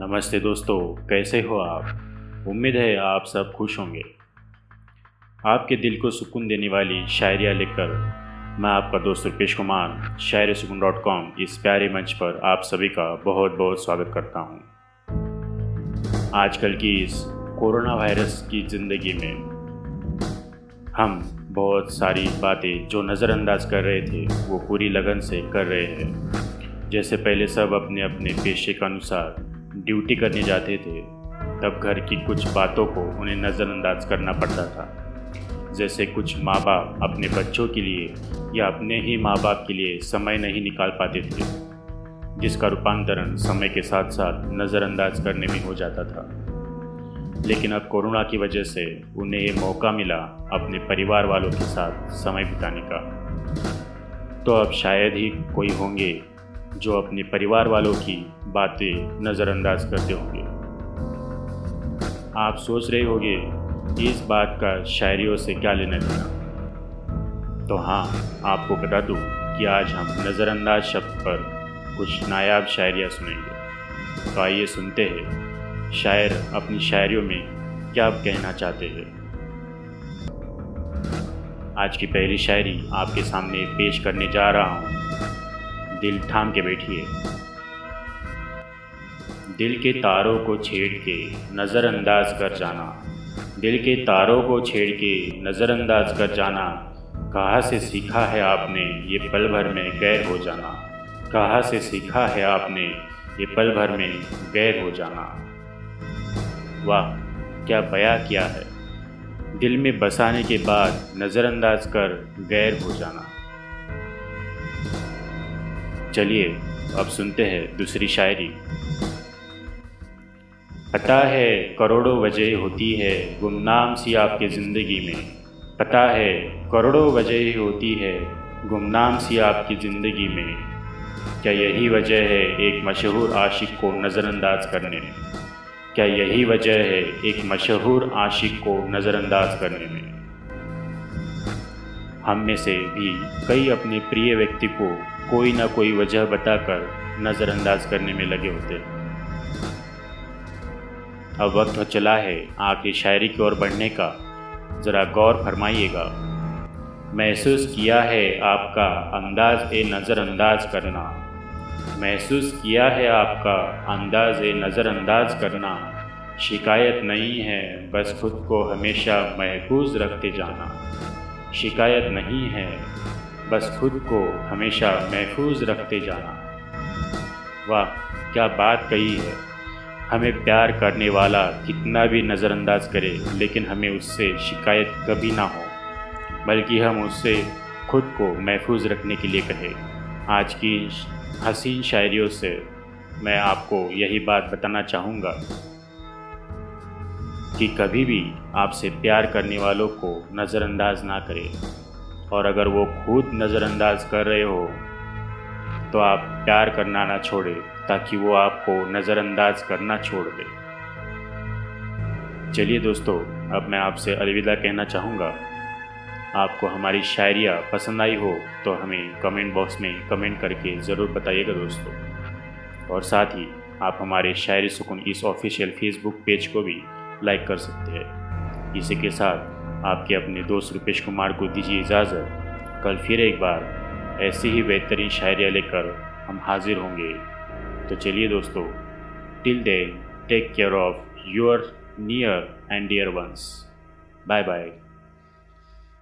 नमस्ते दोस्तों, कैसे हो आप? उम्मीद है आप सब खुश होंगे। आपके दिल को सुकून देने वाली शायरियाँ लिखकर मैं आपका दोस्त रुपेश कुमार शायर सुकून डॉट कॉम, इस प्यारे मंच पर आप सभी का बहुत बहुत स्वागत करता हूँ। आजकल की इस कोरोना वायरस की ज़िंदगी में हम बहुत सारी बातें जो नज़रअंदाज कर रहे थे, वो पूरी लगन से कर रहे हैं। जैसे पहले सब अपने अपने पेशे के अनुसार ड्यूटी करने जाते थे, तब घर की कुछ बातों को उन्हें नज़रअंदाज करना पड़ता था। जैसे कुछ माँ बाप अपने बच्चों के लिए या अपने ही माँ बाप के लिए समय नहीं निकाल पाते थे, जिसका रूपांतरण समय के साथ साथ नज़रअंदाज करने में हो जाता था। लेकिन अब कोरोना की वजह से उन्हें ये मौका मिला अपने परिवार वालों के साथ समय बिताने का। तो अब शायद ही कोई होंगे जो अपने परिवार वालों की बातें नज़रअंदाज करते होंगे। आप सोच रहे होंगे, इस बात का शायरियों से क्या लेना देना। तो हाँ आपको बता दूँ कि आज हम नज़रअंदाज शब्द पर कुछ नायाब शायरियाँ सुनेंगे। तो आइए सुनते हैं, शायर अपनी शायरियों में क्या कहना चाहते हैं। आज की पहली शायरी आपके सामने पेश करने जा रहा हूँ। दिल थाम के बैठिए दिल के तारों को छेड़ के नज़रअंदाज कर जाना। दिल के तारों को छेड़ के नज़रअंदाज कर जाना। कहाँ से सीखा है आपने ये पल भर में गैर हो जाना? कहाँ से सीखा है आपने ये पल भर में गैर हो जाना? वाह, क्या बया किया है। दिल में बसाने के बाद नज़रअंदाज कर गैर हो जाना। चलिए, अब सुनते हैं दूसरी शायरी। पता है करोड़ों वजह होती है गुमनाम सी आपके ज़िंदगी में। पता है करोड़ों वजह होती है गुमनाम सी आपकी ज़िंदगी में। क्या यही वजह है एक मशहूर आशिक को नज़रअंदाज करने में? क्या यही वजह है एक मशहूर आशिक को नज़रअंदाज करने में? हम में से भी कई अपने प्रिय व्यक्ति को कोई ना कोई वजह बताकर नज़रअंदाज करने में लगे होते। अब वक्त चला है आके शायरी की ओर बढ़ने का। ज़रा गौर फरमाइएगा। महसूस किया है आपका अंदाज ए नज़रअंदाज करना। महसूस किया है आपका अंदाज ए नज़रअंदाज करना। शिकायत नहीं है, बस खुद को हमेशा महफूज रखते जाना। शिकायत नहीं है बस खुद को हमेशा महफूज रखते जाना। वाह, क्या बात कही है। हमें प्यार करने वाला कितना भी नज़रअंदाज करे, लेकिन हमें उससे शिकायत कभी ना हो। बल्कि हम उससे खुद को महफूज रखने के लिए कहें। आज की हसीन शायरियों से मैं आपको यही बात बताना चाहूँगा कि कभी भी आपसे प्यार करने वालों को नज़रअंदाज ना करें। और अगर वो खुद नज़रअंदाज कर रहे हो तो आप प्यार करना ना छोड़े, ताकि वो आपको नज़रअंदाज करना छोड़ दे। चलिए दोस्तों, अब मैं आपसे अलविदा कहना चाहूँगा। आपको हमारी शायरियाँ पसंद आई हो तो हमें कमेंट बॉक्स में कमेंट करके ज़रूर बताइएगा दोस्तों। और साथ ही, आप हमारे शायरी सुकून इस ऑफिशियल फेसबुक पेज को भी लाइक कर सकते हैं। इसी के साथ आपके अपने दोस्त रुपेश कुमार को दीजिए इजाज़त। कल फिर एक बार ऐसी ही बेहतरीन शायरियाँ लेकर हम हाजिर होंगे। तो चलिए दोस्तों till then take care of your near and dear ones bye bye